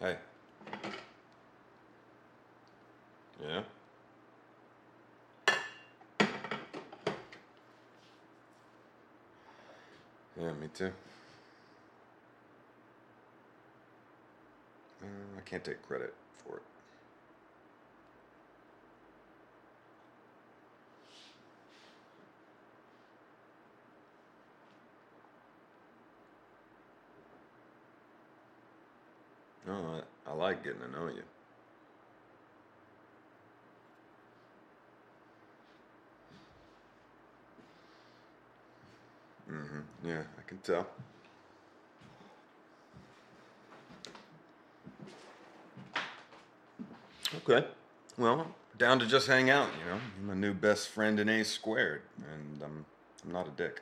Hey. Yeah. Yeah, me too. Uh, I can't take credit for it. No, I, I like getting to know you. Mm-hmm. Yeah, I can tell. Okay. Well, down to just hang out, you know. You're my new best friend in A squared, and I'm I'm not a dick.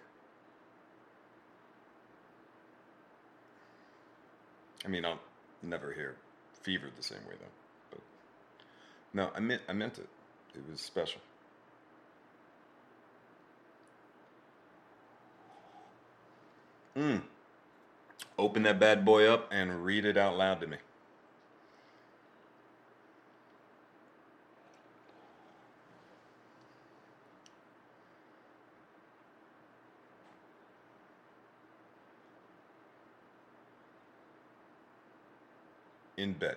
I mean, I'll never hear fevered the same way though. But no, I meant I meant it. It was special. Mm. Open that bad boy up and read it out loud to me. In bed.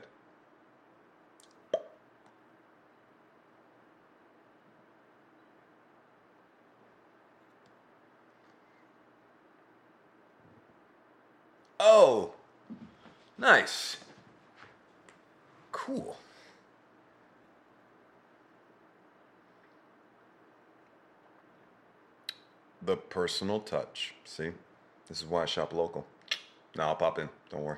Oh, nice. Cool. The personal touch. See? This is why I shop local. Now I'll pop in. Don't worry.